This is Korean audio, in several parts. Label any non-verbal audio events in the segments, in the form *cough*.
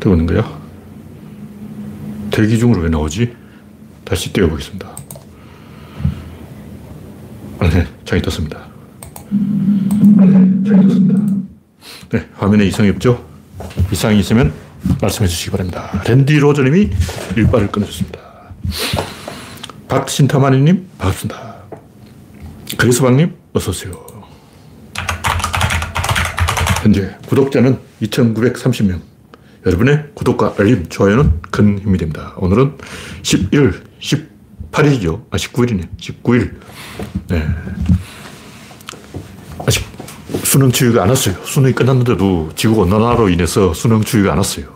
되고 있는 거야? 대기 중으로 왜 나오지? 다시 띄워보겠습니다. 아, 네, 창이 떴습니다. 아, 네, 창이 떴습니다. 네, 화면에 이상이 없죠? 이상이 있으면 말씀해 주시기 바랍니다. 랜디 로저님이 일발을 끊어줬습니다. 박신타마니님, 반갑습니다. 그리스방님, 어서오세요. 현재 구독자는 2,930명. 여러분의 구독과 알림, 좋아요는 큰 힘이 됩니다. 오늘은 11월 18일이죠. 아, 19일이네. 19일. 네. 아직 수능 추위가 안 왔어요. 수능이 끝났는데도 지구 온난화로 인해서 수능 추위가 안 왔어요.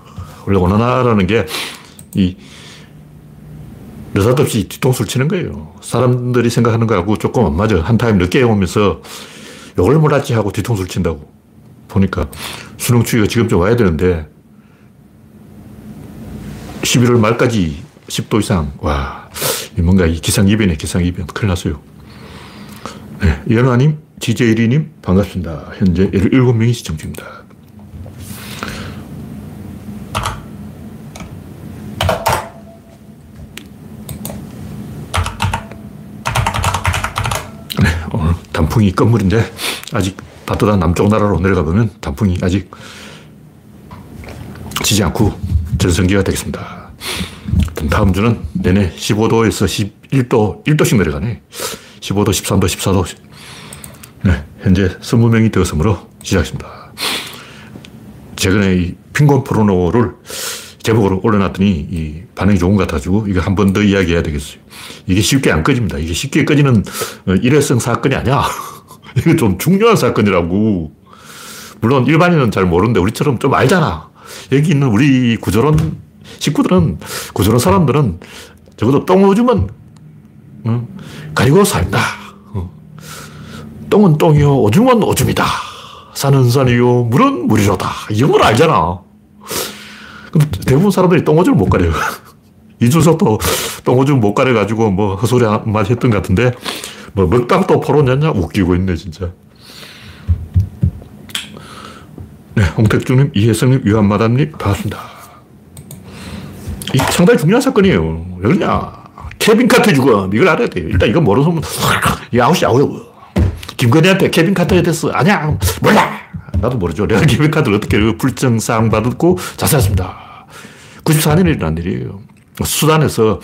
원래 온난화라는 게이 느닷없이 뒤통수를 치는 거예요. 사람들이 생각하는 거하고 조금 안 맞아. 한 타임 늦게 오면서 욕을 몰랐지 하고 뒤통수를 친다고. 보니까 수능 추위가 지금 좀 와야 되는데 11월 말까지 10도 이상. 와, 뭔가 이 기상이변에 기상이변. 큰일 났어요. 네, 이현아님, 지제일이님, 반갑습니다. 현재 17명이 시청 중입니다. 네, 단풍이 끝물인데 아직 따뜻한 남쪽 나라로 내려가 보면 단풍이 아직 지지 않고 전성기가 되겠습니다. 다음 주는 내내 15도에서 11도, 1도씩 내려가네. 15도, 13도, 14도. 네, 현재 20명이 되었으므로 시작했습니다. 최근에 이 핑곤 포르노를 제목으로 올려놨더니 이 반응이 좋은 것 같아가지고 이거 한 번 더 이야기해야 되겠어요. 이게 쉽게 안 꺼집니다. 이게 쉽게 꺼지는 일회성 사건이 아니야. *laughs* 이게 좀 중요한 사건이라고. 물론 일반인은 잘 모르는데 우리처럼 좀 알잖아. 여기 있는 우리 구조론 식구들은, 구조론 사람들은 적어도 똥 오줌은 어, 가리고 산다. 어. 똥은 똥이요, 오줌은 오줌이다. 산은 산이요, 물은 물이로다. 이런 걸 알잖아. 근데 대부분 사람들이 똥 오줌을 못 가려요. *laughs* 이준석도 똥 오줌 못 가려가지고 뭐 헛소리 한마디 했던 것 같은데 뭐 먹방 또 포르노냐 웃기고 있네 진짜. 네, 홍택중님, 이혜성님, 유한마담님 반갑습니다. 이 상당히 중요한 사건이에요. 왜 그러냐. 케빈 카터 죽음. 이걸 알아야 돼요. 일단 이거 모르면 이 아웃이 아웃이고. 김건희한테 케빈 카터에 대해서 아냐 몰라. 나도 모르죠. 내가 케빈 카트를 어떻게 불정상 받고 자살했습니다. 94년에 일어난 일이에요. 수단에서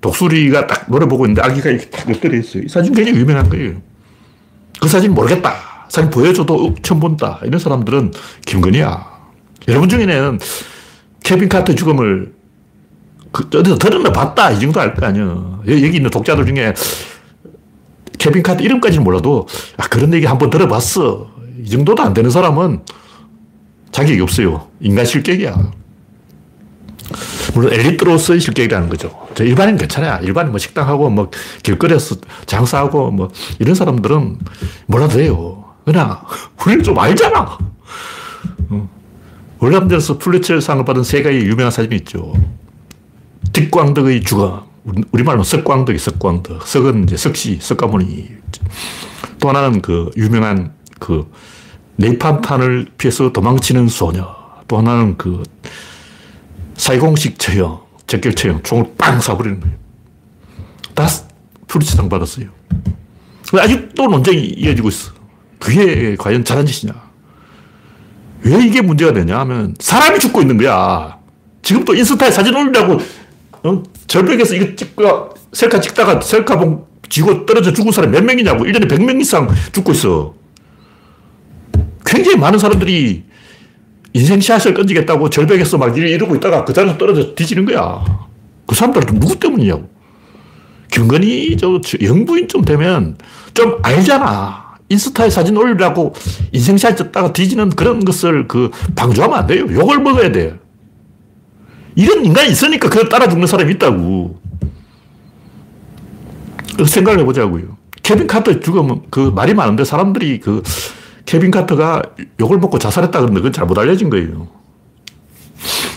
독수리가 딱 노래 보고 있는데 아기가 이렇게 딱 엎드려 있어요. 이 사진 굉장히 유명한 거예요. 그 사진 모르겠다. 사진 보여줘도 처음 본다. 이런 사람들은 김건희야. 여러분 중에는 케빈 카터 죽음을 그, 어디서 들으면 봤다. 이 정도 알 거 아니야. 여기 있는 독자들 중에 케빈 카터 이름까지는 몰라도 아, 그런 얘기 한번 들어봤어. 이 정도도 안 되는 사람은 자격이 없어요. 인간 실격이야. 물론 엘리트로서의 실격이라는 거죠. 저 일반인 괜찮아요. 일반인 뭐 식당하고 뭐 길거리에서 장사하고 뭐 이런 사람들은 몰라도 돼요. 그러나 우리는 좀 알잖아. 월남전에서 플리처상을 받은 세 가지 유명한 사진이 있죠. 뒷광덕의 죽음. 우리말로 석광덕이 석광덕. 석은 이제 석시, 석가모니. 또 하나는 그 유명한 그 네판탄을 피해서 도망치는 소녀. 또 하나는 그 사이공식 처형, 적결 처형, 총을 빵 쏴버리는 거예요. 다 프리츠상 받았어요. 아직도 논쟁이 이어지고 있어. 그게 과연 잘한 짓이냐. 왜 이게 문제가 되냐 하면 사람이 죽고 있는 거야. 지금 또 인스타에 사진 올리려고 어? 절벽에서 이거 찍고 셀카 찍다가 셀카봉 쥐고 떨어져 죽은 사람 몇 명이냐고. 1년에 100명 이상 죽고 있어. 굉장히 많은 사람들이 인생샷을 건지겠다고 절벽에서 막 이러고 있다가 그 자리에서 떨어져 뒤지는 거야. 그 사람들은 누구 때문이냐고. 김건희 저 영부인쯤 되면 좀 알잖아. 인스타에 사진 올리라고 인생샷 찍다가 뒤지는 그런 것을 그 방조하면 안 돼요. 욕을 먹어야 돼. 이런 인간이 있으니까 그걸 따라 죽는 사람이 있다고. 생각을 해보자고요. 케빈 카터 죽으면 그 말이 많은데 사람들이 그 케빈 카터가 욕을 먹고 자살했다 그러는데 그건 잘못 알려진 거예요.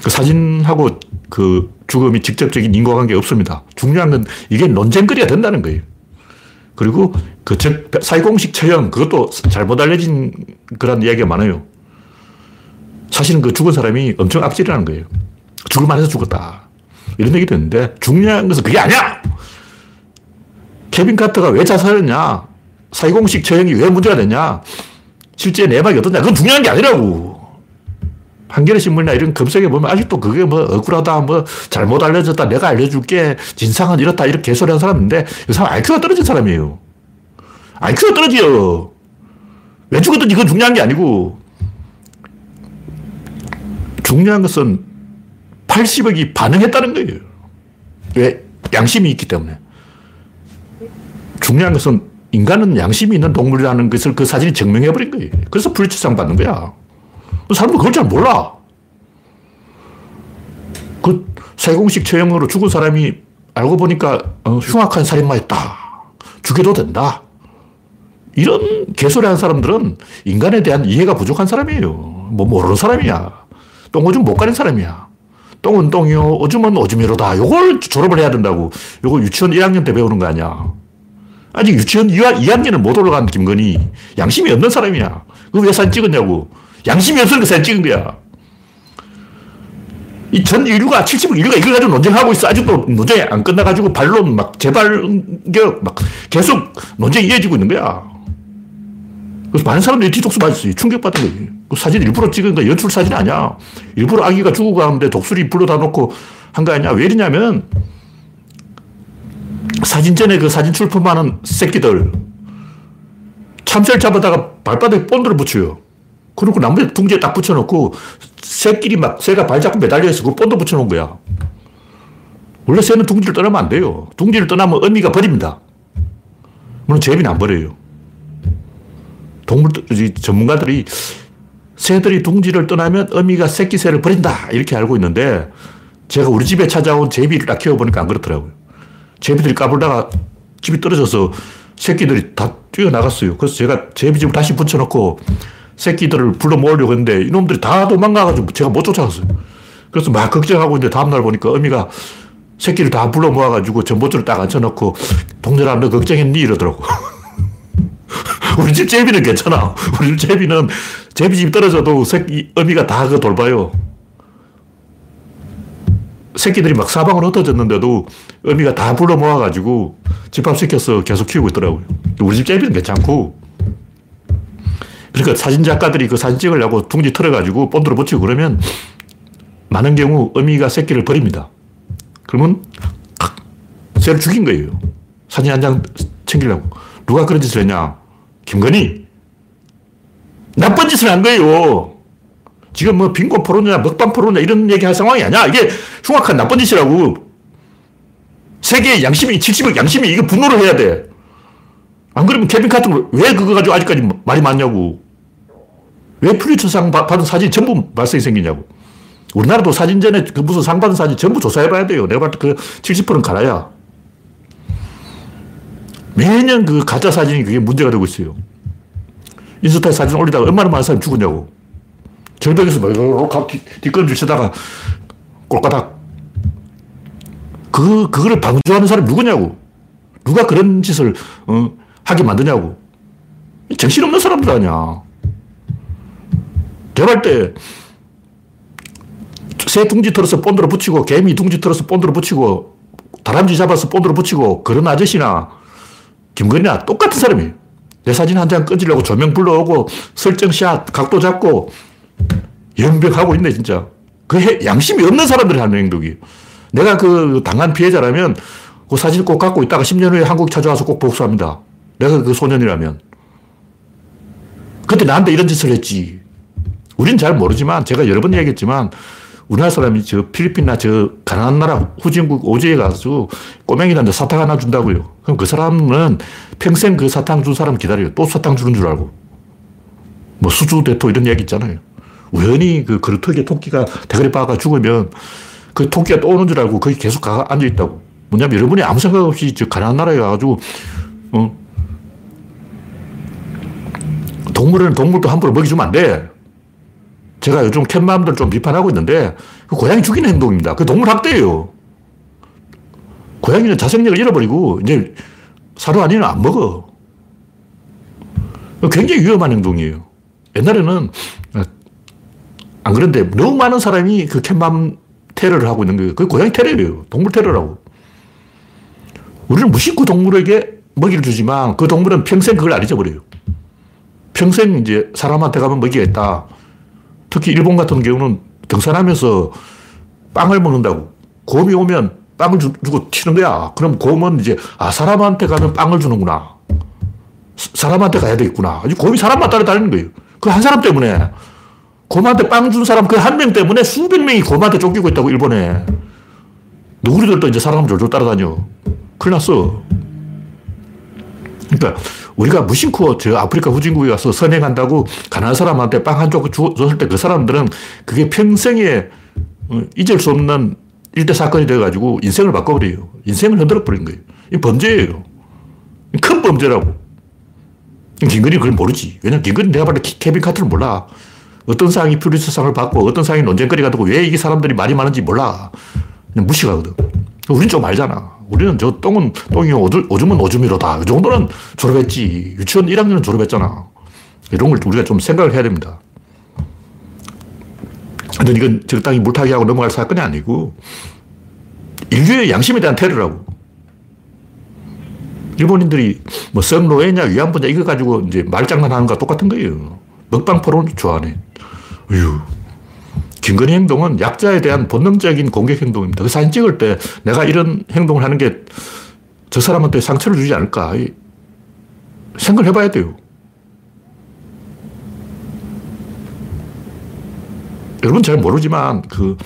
그 사진하고 그 죽음이 직접적인 인과관계 없습니다. 중요한 건 이게 논쟁거리가 된다는 거예요. 그리고 그 사회공식 처형 그것도 잘못 알려진 그런 이야기가 많아요. 사실은 그 죽은 사람이 엄청 악질이라는 거예요. 죽을 만 해서 죽었다. 이런 얘기도 있는데 중요한 것은 그게 아니야! 케빈 카터가 왜 자살했냐? 사회공식 처형이 왜 문제가 됐냐? 실제 내막이 어떠냐? 그건 중요한 게 아니라고. 한겨레 신문이나 이런 검색해 보면 아직도 그게 뭐 억울하다, 뭐 잘못 알려졌다, 내가 알려줄게, 진상은 이렇다, 이렇게 개소리 한 사람인데, 이 사람 IQ가 떨어진 사람이에요. IQ가 떨어져요. 왜 죽었든지 그건 중요한 게 아니고, 중요한 것은 80억이 반응했다는 거예요. 왜? 양심이 있기 때문에. 중요한 것은 인간은 양심이 있는 동물이라는 것을 그 사진이 증명해버린 거예요. 그래서 프리츠상 받는 거야. 사람들 그걸 잘 몰라. 그 세공식 처형으로 죽은 사람이 알고 보니까 어, 흉악한 살인마였다. 죽여도 된다. 이런 개소리 하는 사람들은 인간에 대한 이해가 부족한 사람이에요. 뭐 모르는 사람이야. 똥오줌 못 가린 사람이야. 똥은 똥이요, 오줌은 오줌이로다. 요걸 졸업을 해야 된다고. 요거 유치원 1학년 때 배우는 거 아니야. 아직 유치원 2학년을 못 올라간 김건희. 양심이 없는 사람이야. 그 왜 사진 찍었냐고. 양심이 없으니까 사진 찍은 거야. 이 전 인류가 70억 인류가 이걸 가지고 논쟁하고 있어. 아직도 논쟁이 안 끝나가지고 반론 막 재발격 막 계속 논쟁이 이어지고 있는 거야. 그래서 많은 사람들이 뒤독수 맞았어요. 충격받은 거예요. 그 사진 일부러 찍은 거 연출 사진 아니야. 일부러 아기가 죽어 가는데 독수리 불러다 놓고 한 거 아니야. 왜 이러냐면 사진 전에 그 사진 출품하는 새끼들 참새를 잡아다가 발바닥에 본드를 붙여요. 그리고 나무에 둥지에 딱 붙여놓고 새끼리 막 새가 발 잡고 매달려 있어. 그 본드 붙여놓은 거야. 원래 새는 둥지를 떠나면 안 돼요. 둥지를 떠나면 어미가 버립니다. 물론 제비는 안 버려요. 동물 전문가들이 새들이 둥지를 떠나면 어미가 새끼 새를 버린다 이렇게 알고 있는데 제가 우리 집에 찾아온 제비를 딱 키워보니까 안 그렇더라고요. 제비들이 까불다가 집이 떨어져서 새끼들이 다 뛰어나갔어요. 그래서 제가 제비 집을 다시 붙여놓고 새끼들을 불러 모으려고 했는데 이놈들이 다 도망가가지고 제가 못 쫓아갔어요. 그래서 막 걱정하고 있는데 다음날 보니까 어미가 새끼를 다 불러 모아가지고 전봇줄을 딱 앉혀놓고 동전아 너 걱정했니? 이러더라고. *laughs* 우리 집 제비는 괜찮아. 우리 집 제비는 제비집 떨어져도 새끼, 어미가 다 그 돌봐요. 새끼들이 막 사방으로 흩어졌는데도 어미가 다 불러 모아가지고 집합시켜서 계속 키우고 있더라고요. 우리 집 제비는 괜찮고. 그러니까 사진 작가들이 그 사진 찍으려고 둥지 틀어가지고 본드로 붙이고 그러면 많은 경우 어미가 새끼를 버립니다. 그러면 새를 죽인 거예요. 사진 한 장 챙기려고. 누가 그런 짓을 했냐? 김건희. 나쁜 짓을 한 거예요. 지금 뭐 빈곤 포로냐, 먹방 포로냐 이런 얘기 할 상황이 아니야. 이게 흉악한 나쁜 짓이라고. 세계의 양심이, 70억 양심이 이거 분노를 해야 돼. 안 그러면 케빈 카트는 왜 그거 가지고 아직까지 말이 많냐고. 왜 프리처상 받은 사진이 전부 발생이 생기냐고. 우리나라도 사진전에 그 무슨 상 받은 사진 전부 조사해봐야 돼요. 내가 봤을 때그 70%는 가라야. 매년 그 가짜 사진이 그게 문제가 되고 있어요. 인스타에 사진 올리다가 얼마나 많은 사람이 죽었냐고. 절벽에서 막 뒷걸음질 치다가 꼴까닥. 그, 그거를 방조하는 사람이 누구냐고. 누가 그런 짓을, 어, 하게 만드냐고. 정신없는 사람들 아니야. 제발 때, 새 둥지 털어서 본드로 붙이고, 개미 둥지 털어서 본드로 붙이고, 다람쥐 잡아서 본드로 붙이고, 그런 아저씨나, 김건희나 똑같은 사람이에요. 내 사진 한장 끊으려고 조명 불러오고, 설정샷, 각도 잡고, 연병하고 있네, 진짜. 그 해, 양심이 없는 사람들이 하는 행동이에요. 내가 그 당한 피해자라면, 그 사진을 꼭 갖고 있다가 10년 후에 한국 찾아와서 꼭 복수합니다. 내가 그 소년이라면. 그때 나한테 이런 짓을 했지. 우린 잘 모르지만, 제가 여러 번 얘기했지만, 우리나라 사람이 저 필리핀이나 저 가난한 나라 후진국 오지에 가서 꼬맹이한테 사탕 하나 준다고요. 그럼 그 사람은 평생 그 사탕 준 사람 기다려요. 또 사탕 주는 줄 알고. 뭐 수주 대토 이런 얘기 있잖아요. 우연히 그 그릇턱에 토끼가 대가리 빠가 죽으면 그 토끼가 또 오는 줄 알고 거기 계속 가, 앉아 있다고. 뭐냐면 여러분이 아무 생각 없이 저 가난한 나라에 가가지고, 어, 동물은 동물도 함부로 먹이주면 안 돼. 제가 요즘 캣맘들 좀 비판하고 있는데, 그 고양이 죽이는 행동입니다. 그 동물 학대예요. 고양이는 자생력을 잃어버리고, 이제 사료 아니면 안 먹어. 굉장히 위험한 행동이에요. 옛날에는 안 그런데 너무 많은 사람이 그 캣맘 테러를 하고 있는 거예요. 그 고양이 테러예요. 동물 테러라고. 우리는 무심코 동물에게 먹이를 주지만 그 동물은 평생 그걸 안 잊어버려요. 평생 이제 사람한테 가면 먹이가 있다. 특히 일본 같은 경우는 등산하면서 빵을 먹는다고. 곰이 오면 빵을 주, 고 튀는 거야. 그럼 곰은 이제, 아, 사람한테 가면 빵을 주는구나. 사람한테 가야 되겠구나. 곰이 사람만 따라다니는 거예요. 그 한 사람 때문에. 곰한테 빵 준 사람 그 한 명 때문에 수백 명이 곰한테 쫓기고 있다고, 일본에. 우리들도 이제 사람 졸졸 따라다녀. 큰일 났어. 그러니까 우리가 무심코 저 아프리카 후진국에 가서 선행한다고 가난한 사람한테 빵한쪽 줬을 때 그 사람들은 그게 평생에 어, 잊을 수 없는 일대 사건이 돼가지고 인생을 바꿔버려요. 인생을 흔들어 버린 거예요. 이 범죄예요. 큰 범죄라고. 김건희 그걸 모르지. 왜냐면 김건희 내가 봤을 때 케빈 카트를 몰라. 어떤 상이 퓨리스상을 받고 어떤 상이 논쟁거리가 되고 왜 이게 사람들이 말이 많은지 몰라. 그냥 무시하거든. 우린 좀 알잖아. 우리는 저 똥은 똥이 오줌은 오줌이로다. 이 정도는 졸업했지. 유치원 1학년은 졸업했잖아. 이런 걸 우리가 좀 생각을 해야 됩니다. 근데 이건 적당히 물타기 하고 넘어갈 사건이 아니고 인류의 양심에 대한 테러라고. 일본인들이 뭐 성노예냐 위안부냐 이거 가지고 이제 말장난하는 거 똑같은 거예요. 먹방 포론 좋아하네. 어휴. 김건희 행동은 약자에 대한 본능적인 공격 행동입니다. 그 사진 찍을 때 내가 이런 행동을 하는 게 저 사람한테 상처를 주지 않을까. 생각을 해봐야 돼요. 여러분 잘 모르지만 그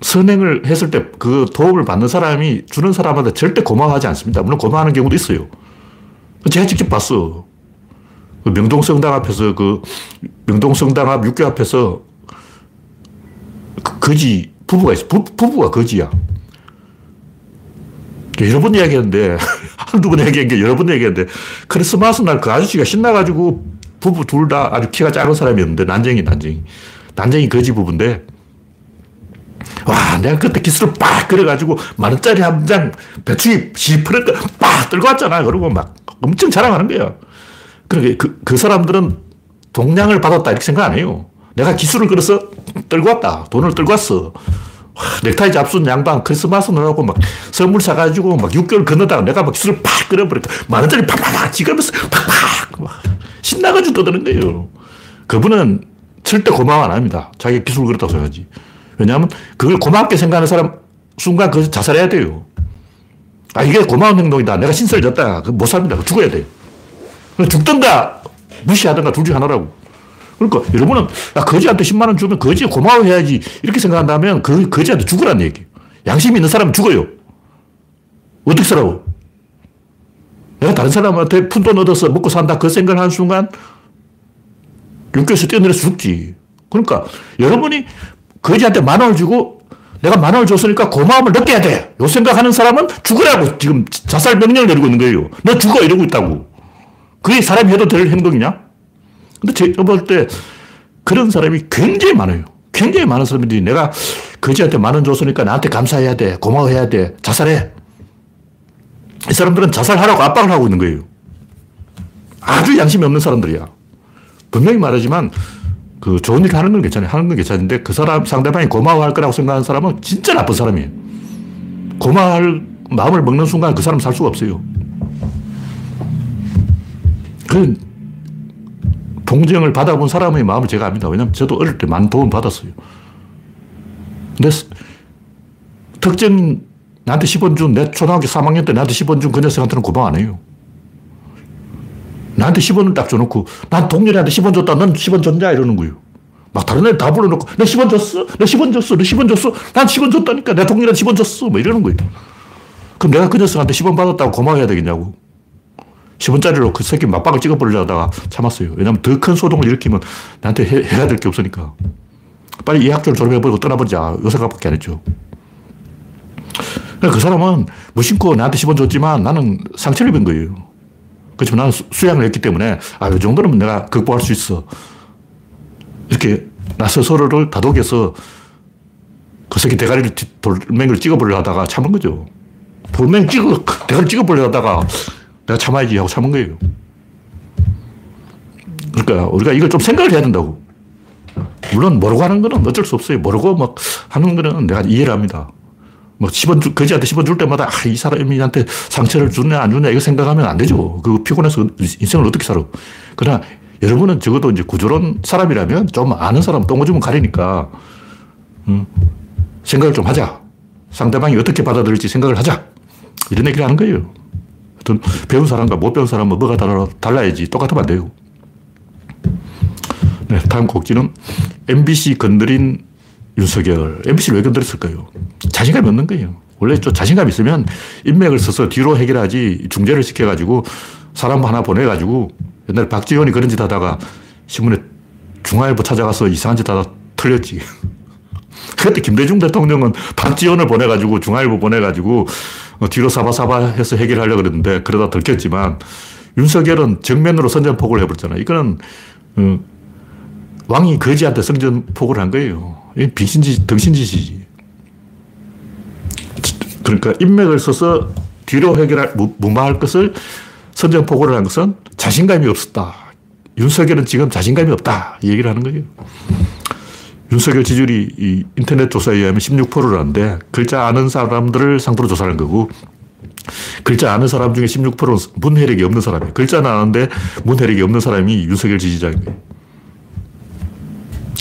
선행을 했을 때 그 도움을 받는 사람이 주는 사람한테 절대 고마워하지 않습니다. 물론 고마워하는 경우도 있어요. 제가 직접 봤어. 그 명동성당 앞에서 그 명동성당 앞 육교 앞에서 그 거지 부부가 있어. 부, 부부가 거지야. 여러 번 이야기했는데, *laughs* 한두 번 얘기한 게 여러 번 얘기했는데, 크리스마스 날 그 아저씨가 신나가지고 부부 둘 다 아주 키가 작은 사람이었는데, 난쟁이, 난쟁이. 난쟁이 거지 부부인데, 와, 내가 그때 기술을 빡 그래가지고 만 원짜리 한 장 배추잎 시퍼를 빡 들고 왔잖아. 그러고 막 엄청 자랑하는 거야. 그러니까 그, 그 사람들은 동량을 받았다 이렇게 생각 안 해요. 내가 기술을 끌어서 떨고 왔다. 돈을 떨고 왔어. 와, 넥타이 잡순 양반 크리스마스 놀라고 막 선물 사가지고 막 6개월 건너다가 내가 막 기술을 팍 끌어버리니까 만원짜리 팍팍팍 지가면서 팍팍 막 신나가지고 떠드는 거예요. 그분은 절대 고마워 안 합니다. 자기 기술 그렇다고 생각하지. 왜냐하면 그걸 고맙게 생각하는 사람 순간 그 자살해야 돼요. 아, 이게 고마운 행동이다. 내가 신세를 졌다. 못 삽니다. 죽어야 돼요. 죽든가 무시하든가 둘 중 하나라고. 그러니까 여러분은 야, 거지한테 10만 원 주면 거지 고마워해야지 이렇게 생각한다면 그 거지한테 죽으란 얘기. 양심이 있는 사람은 죽어요. 어떻게 살아고? 내가 다른 사람한테 푼 돈 얻어서 먹고 산다 그 생각을 하는 순간 육교에서 뛰어내려서 죽지. 그러니까 여러분이 거지한테 만 원을 주고 내가 만 원을 줬으니까 고마움을 느껴야 돼. 요 생각하는 사람은 죽으라고 지금 자살 명령을 내리고 있는 거예요. 너 죽어 이러고 있다고. 그게 사람이 해도 될 행동이냐? 근데 제가 볼 때 그런 사람이 굉장히 많아요. 굉장히 많은 사람들이 내가 거지한테 만원 줬으니까 나한테 감사해야 돼. 고마워해야 돼. 자살해. 이 사람들은 자살하라고 압박을 하고 있는 거예요. 아주 양심이 없는 사람들이야. 분명히 말하지만 그 좋은 일 하는 건 괜찮아요. 하는 건 괜찮은데 그 사람 상대방이 고마워할 거라고 생각하는 사람은 진짜 나쁜 사람이에요. 고마워할 마음을 먹는 순간 그 사람 살 수가 없어요. 그 동정을 받아본 사람의 마음을 제가 압니다. 왜냐하면 저도 어릴 때 많은 도움 받았어요. 근데 특정 나한테 10원 준, 내 초등학교 3학년 때 나한테 10원 준 그 녀석한테는 고마워 안 해요. 나한테 10원을 딱 줘놓고, 난 동료한테 10원 줬다, 넌 10원 줬냐? 이러는 거예요. 막 다른 애다 불러놓고, 내 10원 줬어? 내 10원 줬어? 내 10원 줬어? 난 10원 줬다니까. 내 동료한테 10원 줬어? 뭐 이러는 거예요. 그럼 내가 그 녀석한테 10원 받았다고 고마워해야 되겠냐고. 10원짜리로 그 새끼 막박을 찍어버리려다가 참았어요. 왜냐면 더 큰 소동을 일으키면 나한테 해, 해야 될 게 없으니까. 빨리 이 학교를 졸업해버리고 떠나버리자. 요 생각밖에 안 했죠. 그 사람은 무심코 나한테 10원 줬지만 나는 상처를 입은 거예요. 그렇지만 나는 수양을 했기 때문에 아, 이 정도는 내가 극복할 수 있어. 이렇게 나 스스로를 다독여서 그 새끼 대가리를, 돌멩이를 찍어버리려 하다가 참은 거죠. 돌멩이 찍어, 대가리 찍어버리려 하다가 내가 참아야지 하고 참은 거예요. 그러니까 우리가 이걸 좀 생각을 해야 된다고. 물론 모르고 하는 거는 어쩔 수 없어요. 모르고 막 하는 거는 내가 이해를 합니다. 뭐 10원, 주, 거지한테 10원 줄 때마다 아, 이 사람이 한테 상처를 주냐 안 주냐 이거 생각하면 안 되죠. 그 피곤해서 인생을 어떻게 살아. 그러나 여러분은 적어도 이제 구조론 사람이라면 좀 아는 사람 똥오줌은 가리니까 음, 생각을 좀 하자. 상대방이 어떻게 받아들일지 생각을 하자. 이런 얘기를 하는 거예요. 어떤 배운 사람과 못 배운 사람은 뭐가 달라, 달라야지. 똑같으면 안 돼요. 네, 다음 곡지는 MBC 건드린 윤석열. MBC를 왜 건드렸을까요? 자신감이 없는 거예요. 원래 좀 자신감 있으면 인맥을 써서 뒤로 해결하지 중재를 시켜가지고 사람 하나 보내가지고 옛날에 박지원이 그런 짓 하다가 신문에 중앙일보 찾아가서 이상한 짓 하다 틀렸지. *laughs* 그때 김대중 대통령은 박지원을 보내가지고 중앙일보 보내가지고 어, 뒤로 사바사바 해서 해결하려고 그랬는데 그러다 들켰지만 윤석열은 정면으로 선전포고를 해버렸잖아요. 이거는 어, 왕이 거지한테 선전포고를 한 거예요. 빙신짓, 덩신짓이지. 그러니까 인맥을 써서 뒤로 해결할, 무마할 것을 선전포고를 한 것은 자신감이 없었다. 윤석열은 지금 자신감이 없다. 이 얘기를 하는 거예요. 윤석열 지지율이 인터넷 조사에 의하면 16%라는데 글자 아는 사람들을 상대로 조사하는 거고 글자 아는 사람 중에 16%는 문해력이 없는 사람이에요. 글자는 아는데 문해력이 없는 사람이 윤석열 거예요.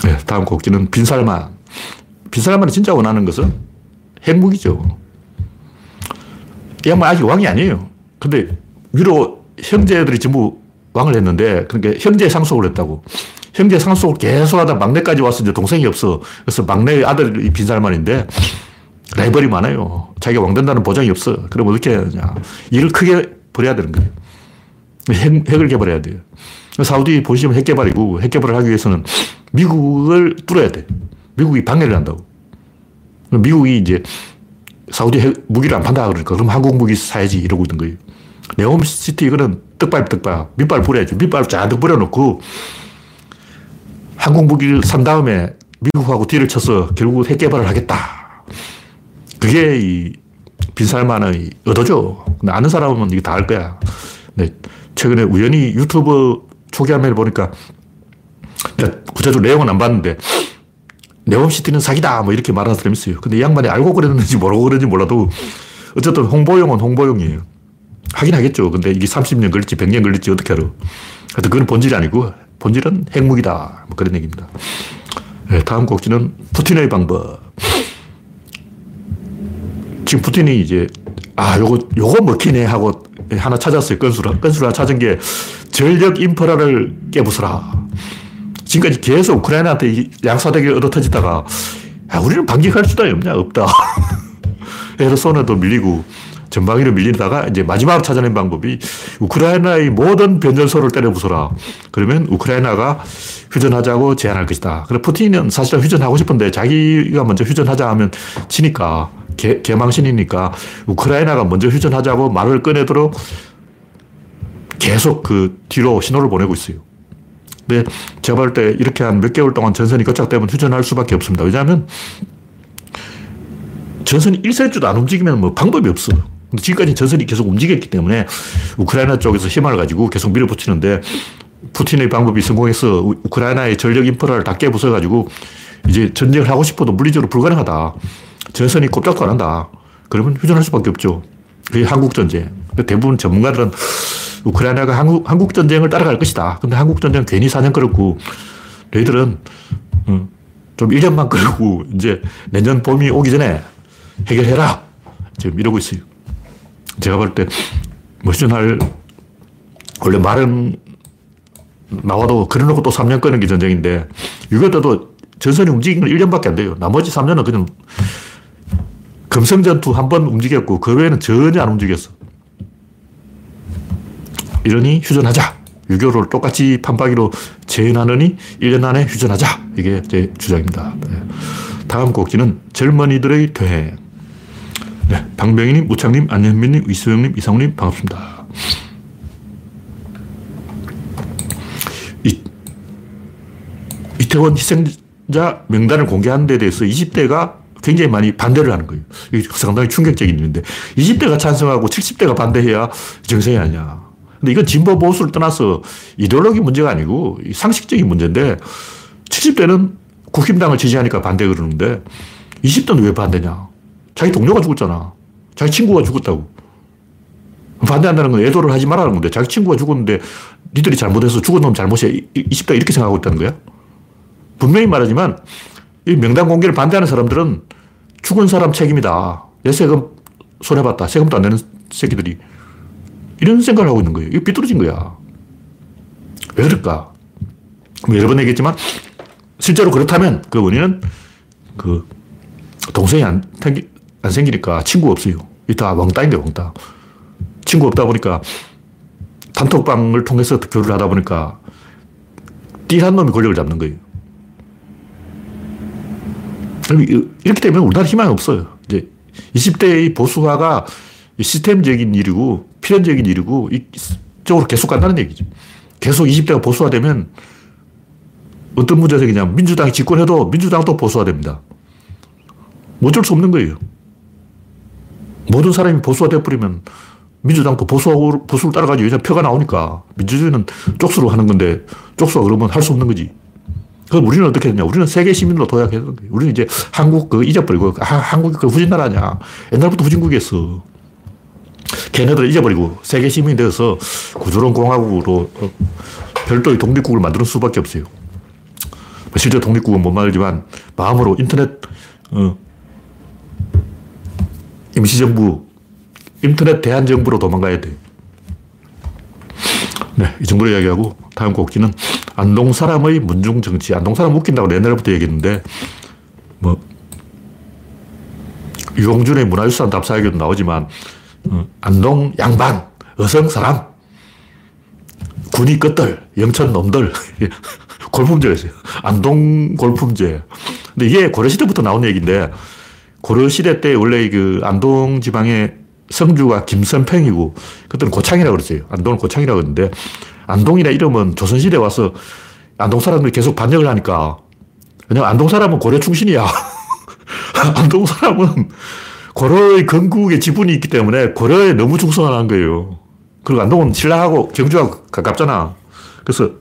네, 다음 곡지는 빈살만. 빈살만이 진짜 원하는 것은 핵무기죠. 이 양반 아직 왕이 아니에요. 근데 위로 형제들이 전부 왕을 했는데, 그러니까 형제 상속을 했다고. 형제 상속을 계속 하다 막내까지 와서 이제 동생이 없어. 그래서 막내 아들이 빈살만인데, 라이벌이 많아요. 자기가 왕 된다는 보장이 없어. 그럼 어떻게 해야 되냐. 일을 크게 벌여야 되는 거예요. 핵, 핵을 개발해야 돼요. 사우디 보시면 핵 개발이고, 핵 개발을 하기 위해서는 미국을 뚫어야 돼. 미국이 방해를 한다고. 미국이 이제 사우디 핵 무기를 안 판다 그러니까 그럼 한국 무기 사야지 이러고 있는 거예요. 네옴시티 이거는 떡밥 떡밥 밑발 뿌려야죠. 밑발 잔뜩 뿌려놓고 한국 무기를 산 다음에 미국하고 뒤를 쳐서 결국 핵 개발을 하겠다. 그게 이 빈살만의 의도죠. 근데 아는 사람은 이게 다 알 거야. 네. 최근에 우연히 유튜브 초기 화면을 보니까 구체적으로 내용은 안 봤는데 네옴시티는 사기다 뭐 이렇게 말하는 사람이 있어요. 근데 이 양반이 알고 그랬는지 모르고 그랬는지 몰라도 어쨌든 홍보용은 홍보용이에요. 하긴 하겠죠. 근데 이게 30년 걸릴지 100년 걸릴지 어떻게 알아. 하여튼 그건 본질이 아니고 본질은 핵무기다. 뭐 그런 얘기입니다. 네, 다음 곡지는 푸틴의 방법. 지금 푸틴이 이제 아, 요거, 요거 먹히네 하고 하나 찾았어요. 건수를. 건수를 찾은 게 전력 인프라를 깨부수라. 지금까지 계속 우크라이나한테 양사대기 얻어 터지다가 야, 우리는 반격할 수도 없냐? 없다. *laughs* 헤르손에도 밀리고 전방위로 밀리다가 이제 마지막 찾아낸 방법이 우크라이나의 모든 변전소를 때려 부숴라. 그러면 우크라이나가 휴전하자고 제안할 것이다. 그래 푸틴은 사실은 휴전하고 싶은데 자기가 먼저 휴전하자 하면 치니까 개, 개망신이니까 우크라이나가 먼저 휴전하자고 말을 꺼내도록 계속 그 뒤로 신호를 보내고 있어요. 근데 제가 볼 때 이렇게 한 몇 개월 동안 전선이 거착되면 휴전할 수밖에 없습니다. 왜냐하면 전선이 1cm도 안 움직이면 뭐 방법이 없어. 근데 지금까지 전선이 계속 움직였기 때문에 우크라이나 쪽에서 힘을 가지고 계속 밀어붙이는데 푸틴의 방법이 성공해서 우크라이나의 전력 인프라를 다 깨부숴가지고 이제 전쟁을 하고 싶어도 물리적으로 불가능하다. 전선이 꼼짝도 안 한다. 그러면 휴전할 수밖에 없죠. 그게 한국 전쟁. 대부분 전문가들은 우크라이나가 한국, 한국 전쟁을 따라갈 것이다. 근데 한국 전쟁 괜히 4년 끌었고, 너희들은 음, 좀 1년만 끌고 이제 내년 봄이 오기 전에 해결해라. 지금 이러고 있어요. 제가 볼 때, 뭐 휴전할, 원래 말은 나와도 그려놓고 또 3년 끄는 게 전쟁인데, 6.25 때도 전선이 움직이는 건 1년밖에 안 돼요. 나머지 3년은 그냥 금성전투 한 번 움직였고, 그 외에는 전혀 안 움직였어. 이러니 휴전하자. 유교를 똑같이 판박이로 재현하느니 1년 안에 휴전하자. 이게 제 주장입니다. 네. 다음 곡지는 젊은이들의 퇴행. 네. 방병희님, 우창님, 안현민님, 이수영님, 이상우님, 반갑습니다. 이, 이태원 희생자 명단을 공개한 데 대해서 20대가 굉장히 많이 반대를 하는 거예요. 이게 상당히 충격적인 일인데 20대가 찬성하고 70대가 반대해야 정상이 아니야. 근데 이건 진보 보수를 떠나서 이데올로기 문제가 아니고 상식적인 문제인데 70대는 국힘당을 지지하니까 반대 그러는데 20대는 왜 반대냐? 자기 동료가 죽었잖아. 자기 친구가 죽었다고. 반대한다는 건 애도를 하지 말라는 건데 자기 친구가 죽었는데 니들이 잘못해서 죽은 놈 잘못이야. 20대가 이렇게 생각하고 있다는 거야? 분명히 말하지만 이 명단 공개를 반대하는 사람들은 죽은 사람 책임이다. 내 세금 손해봤다. 세금도 안 내는 새끼들이. 이런 생각을 하고 있는 거예요. 이거 삐뚤어진 거야. 왜 그럴까? 뭐 여러 번 얘기했지만 실제로 그렇다면 그 원인은 그 동생이 안, 안 생기니까 친구가 없어요. 이다 왕따인 게 왕따. 친구 없다 보니까 단톡방을 통해서 교류를 하다 보니까 띠한 놈이 권력을 잡는 거예요. 이렇게 되면 우리나라 희망이 없어요. 이제 20대의 보수화가 시스템적인 일이고 필연적인 일이고 이쪽으로 계속 간다는 얘기죠. 계속 20대가 보수화되면 어떤 문제가 생기냐면 민주당이 집권해도 민주당도 보수화됩니다. 뭐 어쩔 수 없는 거예요. 모든 사람이 보수화돼 버리면 민주당도 보수, 보수를 따라가지. 왜냐면 표가 나오니까. 민주주의는 쪽수로 하는 건데, 쪽수가 그러면 할 수 없는 거지. 그럼 우리는 어떻게 했냐. 우리는 세계 시민으로 도약해야 되는 거예요. 우리는 이제 한국 그 잊어버리고, 아, 한국이 그 후진 나라냐. 옛날부터 후진국이었어. 걔네들 잊어버리고 세계 시민이 되어서 구조론 공화국으로 어, 별도의 독립국을 만드는 수밖에 없어요. 뭐 실제 독립국은 못 만들지만 마음으로 인터넷 어, 임시정부 인터넷 대한정부로 도망가야 돼. 네, 이 정도로 이야기하고 다음 곡지는 안동 사람의 문중 정치. 안동 사람 웃긴다고 옛날부터 얘기했는데 뭐 유홍준의 문화유산 답사에도 나오지만 어, 안동 양반, 어성 사람, 군이 끝들, 영천 놈들 *laughs* 골품제가 있어요. 안동 골품제. 근데 이게 고려시대부터 나온 얘기인데 고려시대 때 원래 그 안동 지방에 성주가 김선평이고 그때는 고창이라고 그랬어요. 안동을 고창이라고 했는데 안동이라 이름은 조선시대 와서 안동 사람들이 계속 반역을 하니까 왜냐면 안동 사람은 고려 충신이야. *laughs* 안동 사람은 고려의 건국의 지분이 있기 때문에 고려에 너무 충성한 거예요. 그리고 안동은 신라하고 경주하고 가깝잖아. 그래서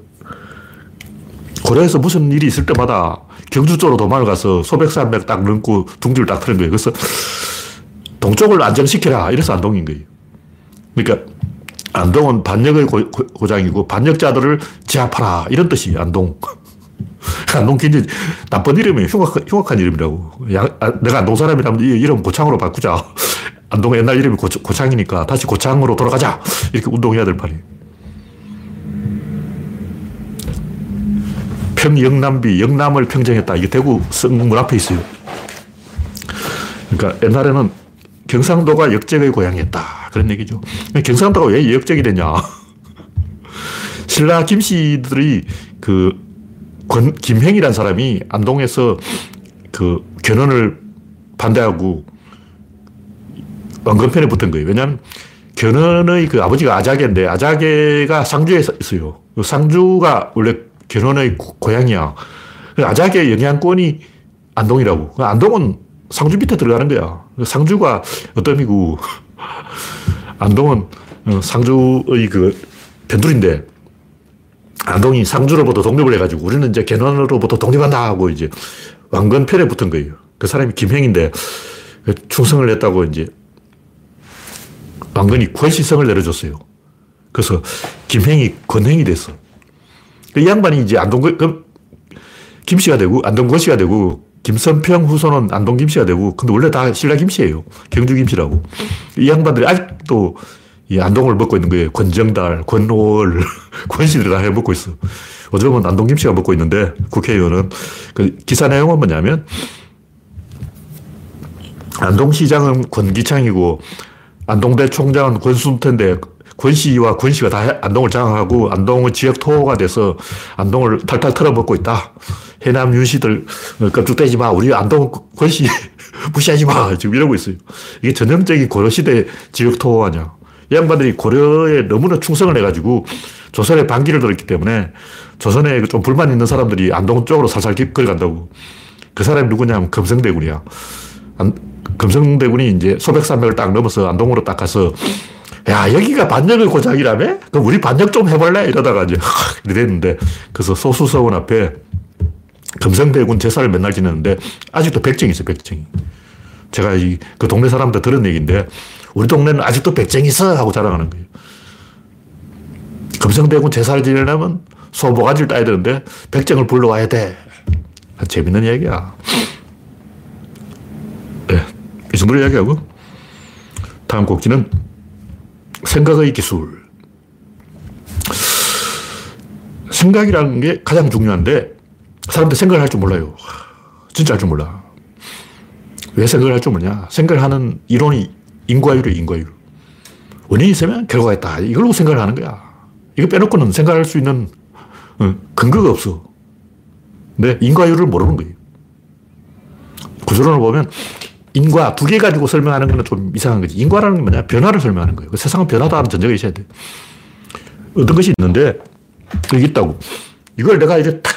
고려에서 무슨 일이 있을 때마다 경주 쪽으로 도망을 가서 소백산맥 딱 넘고 둥지를 딱 트는 거예요. 그래서 동쪽을 안정시켜라. 이래서 안동인 거예요. 그러니까 안동은 반역의 고, 고 장이고 반역자들을 제압하라. 이런 뜻이 안동. *laughs* 안동 굉장히 나쁜 이름이 흉악, 흉악한 이름이라고. 야, 아, 내가 안동 사람이라면 이 이름 고창으로 바꾸자. *laughs* 안동 옛날 이름이 고, 고창이니까 다시 고창으로 돌아가자. 이렇게 운동해야 될 판이에요. 평영남비, 영남을 평정했다. 이게 대구 성문 앞에 있어요. 그러니까 옛날에는 경상도가 역적의 고향이었다. 그런 얘기죠. 경상도가 왜 역적이 되냐. *laughs* 신라 김씨들이 그 권, 김행이라는 사람이 안동에서 그 견훤을 반대하고 왕건편에 붙은 거예요. 왜냐하면 견훤의 그 아버지가 아자개인데 아자개가 상주에 있어요. 그 상주가 원래 견훤의 고향이야. 그 아자개 영향권이 안동이라고. 그 안동은 상주 밑에 들어가는 거야. 상주가 어떤 의미고, *laughs* 안동은 어, 상주의 그 변두리인데, 안동이 상주로부터 독립을 해가지고 우리는 이제 개헌으로부터 독립한다 하고 이제 왕건 편에 붙은 거예요. 그 사람이 김행인데 충성을 했다고 이제 왕건이 권시성을 내려줬어요. 그래서 김행이 권행이 됐어. 그 양반이 이제 안동, 그, 김씨가 되고, 안동 권씨가 되고, 김선평 후손은 안동 김씨가 되고, 근데 원래 다 신라 김씨예요. 경주 김씨라고. 이 양반들이 아직도 이 안동을 먹고 있는 거예요. 권정달, 권월, *laughs* 권씨들 다 해먹고 있어. 어쩌면 안동 김씨가 먹고 있는데, 국회의원은. 그 기사 내용은 뭐냐면, 안동시장은 권기창이고, 안동대 총장은 권순태인데, 권씨와 권씨가 다 안동을 장악하고, 안동은 지역 토호가 돼서 안동을 탈탈 털어먹고 있다. 해남 윤씨들 껍죽대지 마. 우리 안동 권씨 *laughs* 무시하지 마. 지금 이러고 있어요. 이게 전형적인 고려시대 지역 토호 아니야. 이 양반들이 고려에 너무나 충성을 해가지고 조선에 반기를 들었기 때문에 조선에 좀 불만 있는 사람들이 안동 쪽으로 살살 걸어간다고. 그 사람이 누구냐면 금성대군이야. 안, 금성대군이 이제 소백산맥을 딱 넘어서 안동으로 딱 가서 야, 여기가 반역의 고장이라며? 그럼 우리 반역 좀 해볼래? 이러다가 이제, *laughs* 이랬는데, 그래서 소수서원 앞에 금성대군 제사를 맨날 지내는데 아직도 백정이 있어요, 백정이. 제가 이, 그 동네 사람들 들은 얘기인데 우리 동네는 아직도 백정이 있어! 하고 자랑하는 거예요. 금성대군 제사를 지내려면 소모가지를 따야 되는데 백정을 불러와야 돼. 재밌는 얘기야. 네, 이 정도로 이야기하고 다음 곡지는 생각의 기술. 생각이라는 게 가장 중요한데 사람들 생각을 할 줄 몰라요. 진짜 할 줄 몰라. 왜 생각을 할 줄 모르냐? 생각을 하는 이론이 인과율이 인과율. 원인이 있으면 결과가 있다. 이걸로 생각을 하는 거야. 이거 빼놓고는 생각할 수 있는 어, 근거가 없어. 근데 인과율을 모르는 거예요. 구조론을 보면 인과 두 개 가지고 설명하는 거는 좀 이상한 거지. 인과라는 게 뭐냐? 변화를 설명하는 거예요. 그 세상은 변하다 하는 전제가 있어야 돼. 어떤 것이 있는데, 여기 있다고. 이걸 내가 이제 탁,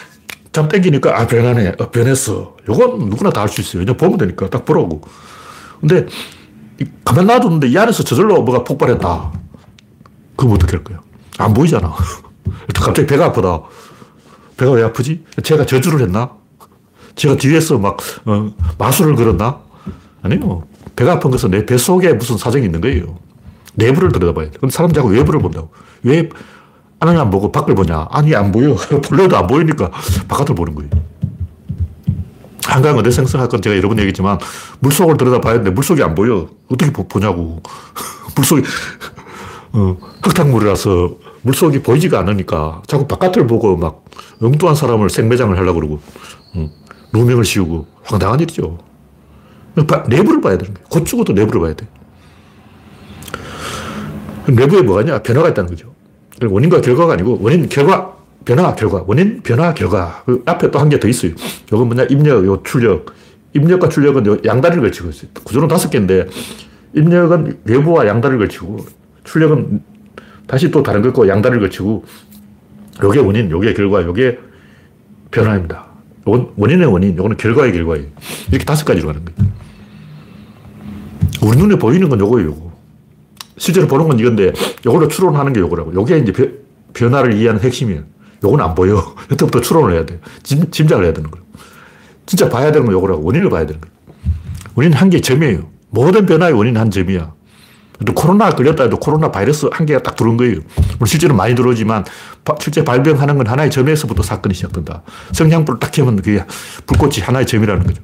잠 땡기니까, 아, 변하네. 어, 변했어. 이건 누구나 다할수 있어요. 그냥 보면 되니까. 딱 보라고. 근데, 가만 놔뒀는데 이 안에서 저절로 뭐가 폭발했다. 그럼 어떻게 할 거야? 안 보이잖아. *laughs* 갑자기 배가 아프다. 배가 왜 아프지? 제가 저주를 했나? 제가 뒤에서 막, 어, 마술을 걸었나? 아니요. 배가 아픈 것은 내 배 속에 무슨 사정이 있는 거예요. 내부를 들여다봐야 돼. 근데 사람 자꾸 외부를 본다고. 왜 안을 안 보고 밖을 보냐? 안이 안 보여. *laughs* 볼래도 안 보이니까 바깥을 보는 거예요. 한강은 어디 생성할 건 제가 여러 번 얘기했지만 물속을 들여다봐야 되는데 물속이 안 보여. 어떻게 보, 냐고 *laughs* 물속이 어, 흙탕물이라서 물속이 보이지가 않으니까 자꾸 바깥을 보고 막 엉뚱한 사람을 생매장을 하려고 그러고 어, 누명을 씌우고 황당한 일이죠. 내부를 봐야 되는 거예요. 곧 죽어도 내부를 봐야 돼. 내부에 뭐가 있냐? 변화가 있다는 거죠. 원인과 결과가 아니고 원인, 결과, 변화, 결과. 원인, 변화, 결과. 그 앞에 또 한 개 더 있어요. 이건 뭐냐? 입력, 요 출력. 입력과 출력은 요 양다리를 걸치고 있어요. 구조는 다섯 개인데 입력은 내부와 양다리를 걸치고 출력은 다시 또 다른 거 있고 양다리를 걸치고 요게 원인, 요게 결과, 요게 변화입니다. 요건 원인의 원인, 요거는 결과의 결과예요. 이렇게 다섯 가지로 가는 거예요. 우리 눈에 보이는 건 요거예요, 요거. 실제로 보는 건 이건데, 요거를 추론하는 게 요거라고. 요게 이제 변화를 이해하는 핵심이에요. 요건 안 보여. *laughs* 여태부터 추론을 해야 돼요. 짐, 짐작을 해야 되는 거예요. 진짜 봐야 되는 건 요거라고. 원인을 봐야 되는 거예요. 원인은 한 개의 점이에요. 모든 변화의 원인은 한 점이야. 또 코로나 걸렸다 해도 코로나 바이러스 한 개가 딱 들어온 거예요. 물론 실제로 많이 들어오지만 실제 발병하는 건 하나의 점에서부터 사건이 시작된다. 성냥불을 딱 켜면 그게 불꽃이 하나의 점이라는 거죠.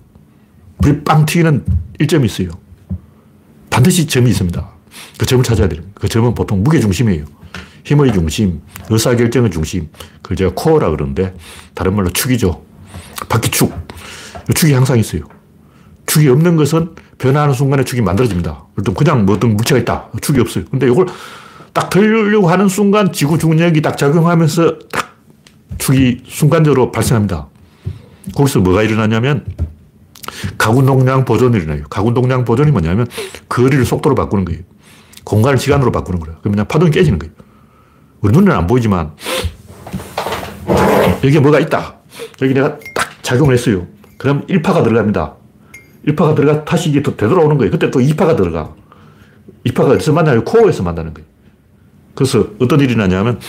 불이 빵 튀기는 일점이 있어요. 반드시 점이 있습니다. 그 점을 찾아야 돼요. 그 점은 보통 무게 중심이에요. 힘의 중심, 의사결정의 중심. 그걸 제가 코어라 그러는데 다른 말로 축이죠. 바퀴축. 축이 항상 있어요. 축이 없는 것은 변화하는 순간에 축이 만들어집니다. 그냥 뭐 어떤 물체가 있다. 축이 없어요. 근데 이걸 딱 들려고 하는 순간 지구 중력이 딱 작용하면서 딱 축이 순간적으로 발생합니다. 거기서 뭐가 일어나냐면 가군동량 보존이 일어나요. 가군동량 보존이 뭐냐면 거리를 속도로 바꾸는 거예요. 공간을 시간으로 바꾸는 거예요. 그러면 파동이 깨지는 거예요. 우리 눈에는 안 보이지만 여기에 뭐가 있다. 여기 내가 딱 작용을 했어요. 그럼 1파가 들어갑니다. 1파가 들어가 다시 이게 또 되돌아오는 거예요. 그때 또 2파가 들어가. 2파가 어디서 만나요? 코어에서 만나는 거예요. 그래서 어떤 일이 나냐면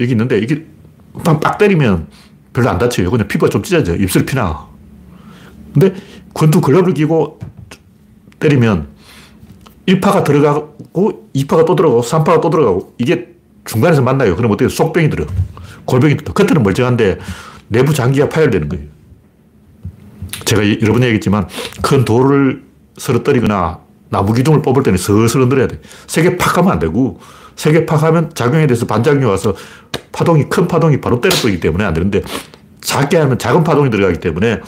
여기 있는데 이게 빡 때리면 별로 안 다쳐요. 그냥 피부가 좀 찢어져요. 입술 피나. 근데 권투 글러브를 끼고 때리면 1파가 들어가고 2파가 또 들어가고 3파가 또 들어가고 이게 중간에서 만나요. 그럼 어떻게 속병이 들어. 골병이 들어. 겉에는 멀쩡한데 내부 장기가 파열되는 거예요. 제가 여러 번 얘기했지만 큰 돌을 쓰러뜨리거나 나무 기둥을 뽑을 때는 슬슬 흔들어야 돼. 세게 팍 하면 안 되고 세게 팍 하면 작용에 대해서 반작용이 와서 파동이 큰 파동이 바로 때려버리기 때문에 안 되는데 작게 하면 작은 파동이 들어가기 때문에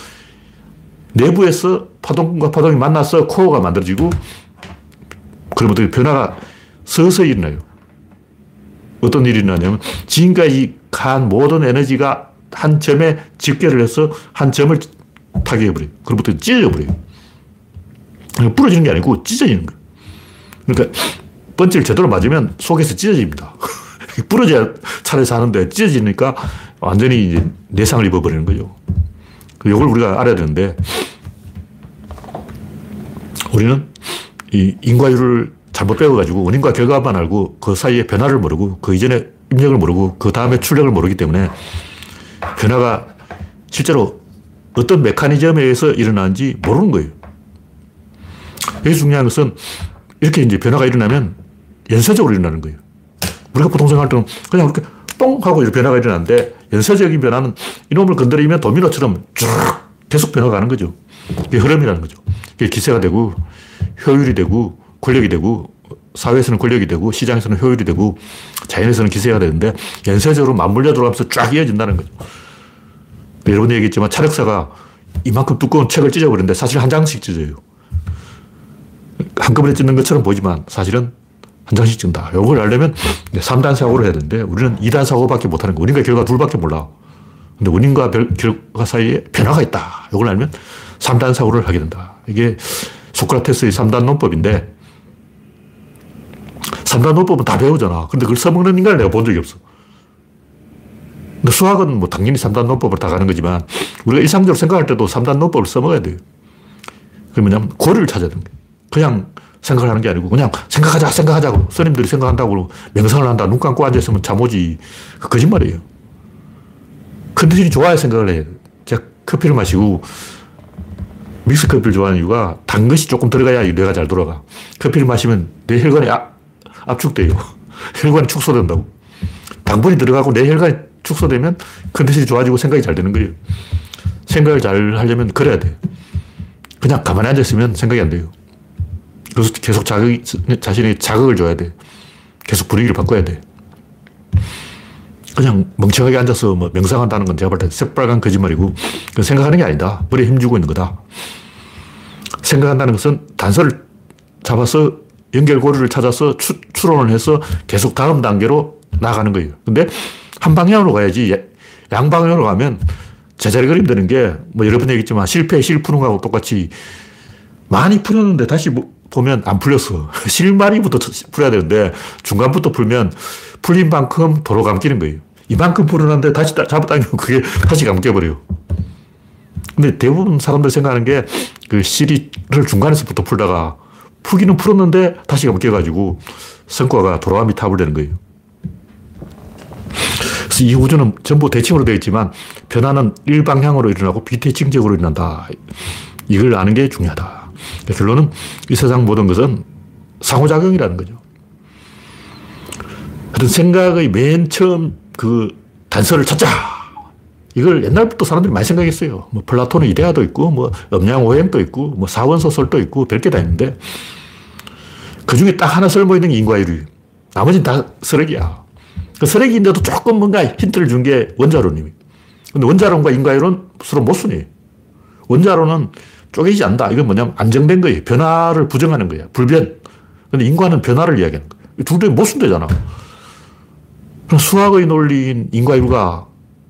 내부에서 파동과 파동이 만나서 코어가 만들어지고 그러면 어떻게 변화가 서서히 일어나요. 어떤 일이 일어나냐면 지금까지 간 모든 에너지가 한 점에 집결을 해서 한 점을 타격해버려요. 그로부터 찢어져버려요. 부러지는 게 아니고 찢어지는 거예요. 그러니까 펀치를 제대로 맞으면 속에서 찢어집니다. *laughs* 부러져야 차라리 사는데 찢어지니까 완전히 이제 내상을 입어버리는 거죠. 이걸 우리가 알아야 되는데 우리는 이 인과율을 잘못 배워가지고 원인과 결과만 알고 그 사이에 변화를 모르고 그 이전에 입력을 모르고 그 다음에 출력을 모르기 때문에 변화가 실제로 어떤 메커니즘에 의해서 일어나는지 모르는 거예요. 여기 중요한 것은 이렇게 이제 변화가 일어나면 연쇄적으로 일어나는 거예요. 우리가 보통 생각할 때는 그냥 이렇게 똥 하고 이렇게 변화가 일어나는데 연쇄적인 변화는 이놈을 건드리면 도미노처럼 쭉 계속 변화가 가는 거죠. 이게 흐름이라는 거죠. 이게 기세가 되고 효율이 되고 권력이 되고 사회에서는 권력이 되고 시장에서는 효율이 되고 자연에서는 기세가 되는데 연쇄적으로 맞물려 들어가면서 쫙 이어진다는 거죠. 여러 번 얘기했지만 차력사가 이만큼 두꺼운 책을 찢어버리는데 사실 한 장씩 찢어요. 한꺼번에 찢는 것처럼 보이지만 사실은 한 장씩 찐다. 이걸 알려면 3단 사고를 해야 되는데 우리는 2단 사고밖에 못하는 거. 원인과 결과 둘밖에 몰라. 근데 원인과 결과 사이에 변화가 있다. 이걸 알면 3단 사고를 하게 된다. 이게 소크라테스의 3단 논법인데 3단 논법은 다 배우잖아. 근데 그걸 써먹는 인간을 내가 본 적이 없어. 근데 수학은 뭐 당연히 3단 논법을 다 가는 거지만 우리가 일상적으로 생각할 때도 3단 논법을 써먹어야 돼요. 그게 뭐냐면 고리를 찾아야 되는 거예요. 그냥 생각을 하는 게 아니고 그냥 생각하자, 생각하자고. 스님들이 생각한다고 명상을 한다. 눈 감고 앉아있으면 잠 오지. 그 거짓말이에요. 컨디션이 좋아야 생각을 해요. 제가 커피를 마시고 믹스 커피를 좋아하는 이유가 단 것이 조금 들어가야 뇌가 잘 돌아가. 커피를 마시면 내 혈관이 압, 압축돼요. *laughs* 혈관이 축소된다고. 당분이 들어가고 내 혈관이 축소되면 컨디션이 좋아지고 생각이 잘 되는 거예요. 생각을 잘 하려면 그래야 돼. 그냥 가만히 앉아있으면 생각이 안 돼요. 그래서 계속 자극, 자신에게 자극을 줘야 돼. 계속 분위기를 바꿔야 돼. 그냥 멍청하게 앉아서 뭐 명상한다는 건 제가 볼 때 새빨간 거짓말이고, 생각하는 게 아니다. 머리에 힘주고 있는 거다. 생각한다는 것은 단서를 잡아서 연결고리를 찾아서 추, 추론을 해서 계속 다음 단계로 나가는 거예요. 근데 한 방향으로 가야지 양방향으로 가면 제자리 그림 되는 게 뭐 여러 번 얘기했지만 실패, 실 푸는 거하고 똑같이 많이 풀었는데 다시 뭐 보면 안 풀렸어. *laughs* 실마리부터 풀어야 되는데 중간부터 풀면 풀린 만큼 도로 감기는 거예요. 이만큼 풀어놨는데 다시 잡아당기면 그게 *laughs* 다시 감겨버려요. 근데 대부분 사람들 생각하는 게그 실이를 중간에서부터 풀다가 풀기는 풀었는데 다시 감겨가지고 성과가 도로감이 타불 되는 거예요. 그래서 이 우주는 전부 대칭으로 되어 있지만 변화는 일방향으로 일어나고 비대칭적으로 일어난다. 이걸 아는 게 중요하다. 그러니까 결론은 이 세상 모든 것은 상호작용이라는 거죠. 하여튼 생각의 맨 처음 그 단서를 찾자. 이걸 옛날부터 사람들이 많이 생각했어요. 뭐 플라톤의 이데아도 있고, 뭐 음양오행도 있고, 뭐 사원소설도 있고, 별게 다 있는데 그 중에 딱 하나 쓸모 있는 게 인과율이. 나머지는 다 쓰레기야. 그 쓰레기인데도 조금 뭔가 힌트를 준 게 원자론입니다. 근데 원자론과 인과율은 서로 모순이에요. 원자론은 쪼개지 않는다. 이건 뭐냐면 안정된 거예요. 변화를 부정하는 거야. 불변. 근데 인과는 변화를 이야기하는 거야. 둘이 모순되잖아. 수학의 논리인 인과율과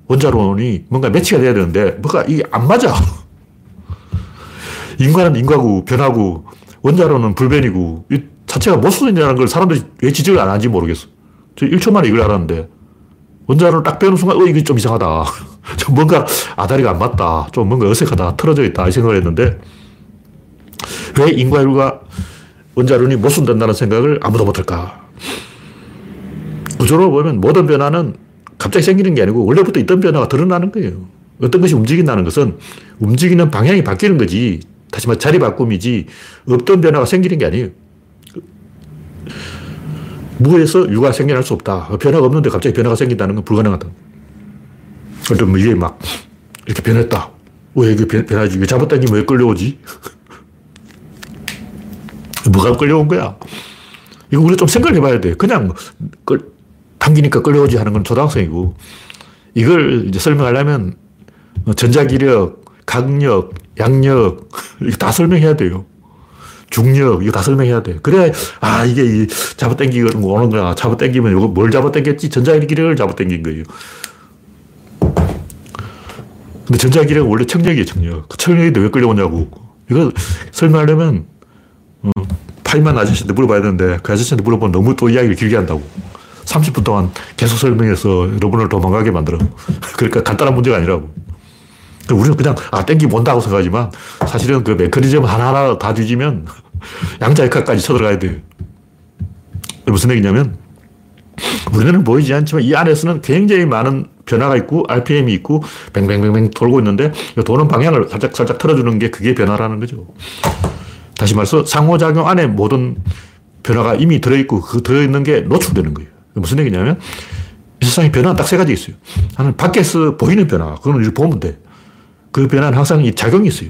원자론이 뭔가 매치가 돼야 되는데 뭔가 이게 안 맞아. *laughs* 인과는 인과고 변화고 원자론은 불변이고 이 자체가 모순이라는 걸 사람들이 왜 지적을 안 하는지 모르겠어. 저 1초 만에 이걸 알았는데 원자론을 딱 배우는 순간 어 이게 좀 이상하다. *laughs* *laughs* 좀 뭔가 아다리가 안 맞다. 좀 뭔가 어색하다. 틀어져 있다. 이 생각을 했는데 왜 인과율과 원자론이 모순된다는 생각을 아무도 못할까? 구조로 보면 모든 변화는 갑자기 생기는 게 아니고 원래부터 있던 변화가 드러나는 거예요. 어떤 것이 움직인다는 것은 움직이는 방향이 바뀌는 거지. 다시 말해 자리 바꿈이지 없던 변화가 생기는 게 아니에요. 무에서 유가 생겨날 수 없다. 변화가 없는데 갑자기 변화가 생긴다는 건 불가능하다. 뭐 이게 막 이렇게 변했다. 왜 이게 변하지? 왜 잡아당기면 왜 끌려오지? *laughs* 뭐가 끌려온 거야? 이거 우리가 좀 생각해 봐야 돼. 그냥 뭐 끌, 당기니까 끌려오지 하는 건 초등학생이고 이걸 이제 설명하려면 뭐 전자기력, 강력, 양력 *laughs* 이거 다 설명해야 돼요. 중력, 이거 다 설명해야 돼. 그래야, 아, 이게 잡아당기는 거 오는 거야. 잡아당기면 이거 뭘 잡아당겼지? 전자기력을 잡아당긴 거예요. 근데 전자기력은 원래 청력이에요, 청력. 그 청력인데 왜 끌려오냐고. 이거 설명하려면, 어, 파이만 아저씨한테 물어봐야 되는데, 그 아저씨한테 물어보면 너무 또 이야기를 길게 한다고. 30분 동안 계속 설명해서 여러분을 도망가게 만들어. *laughs* 그러니까 간단한 문제가 아니라고. 우리는 그냥, 아, 땡기 온다고 생각하지만, 사실은 그 메커니즘 하나하나 다 뒤지면, *laughs* 양자역학까지 쳐들어가야 돼 무슨 얘기냐면, 우리는 보이지 않지만 이 안에서는 굉장히 많은 변화가 있고 RPM이 있고 뱅뱅뱅뱅 돌고 있는데 도는 방향을 살짝 살짝 틀어주는 게 그게 변화라는 거죠. 다시 말해서 상호작용 안에 모든 변화가 이미 들어있고 그 들어있는 게 노출되는 거예요. 무슨 얘기냐면 이 세상에 변화는 딱 세 가지 있어요. 하나는 밖에서 보이는 변화. 그건 이렇게 보면 돼. 그 변화는 항상 이 작용이 있어요.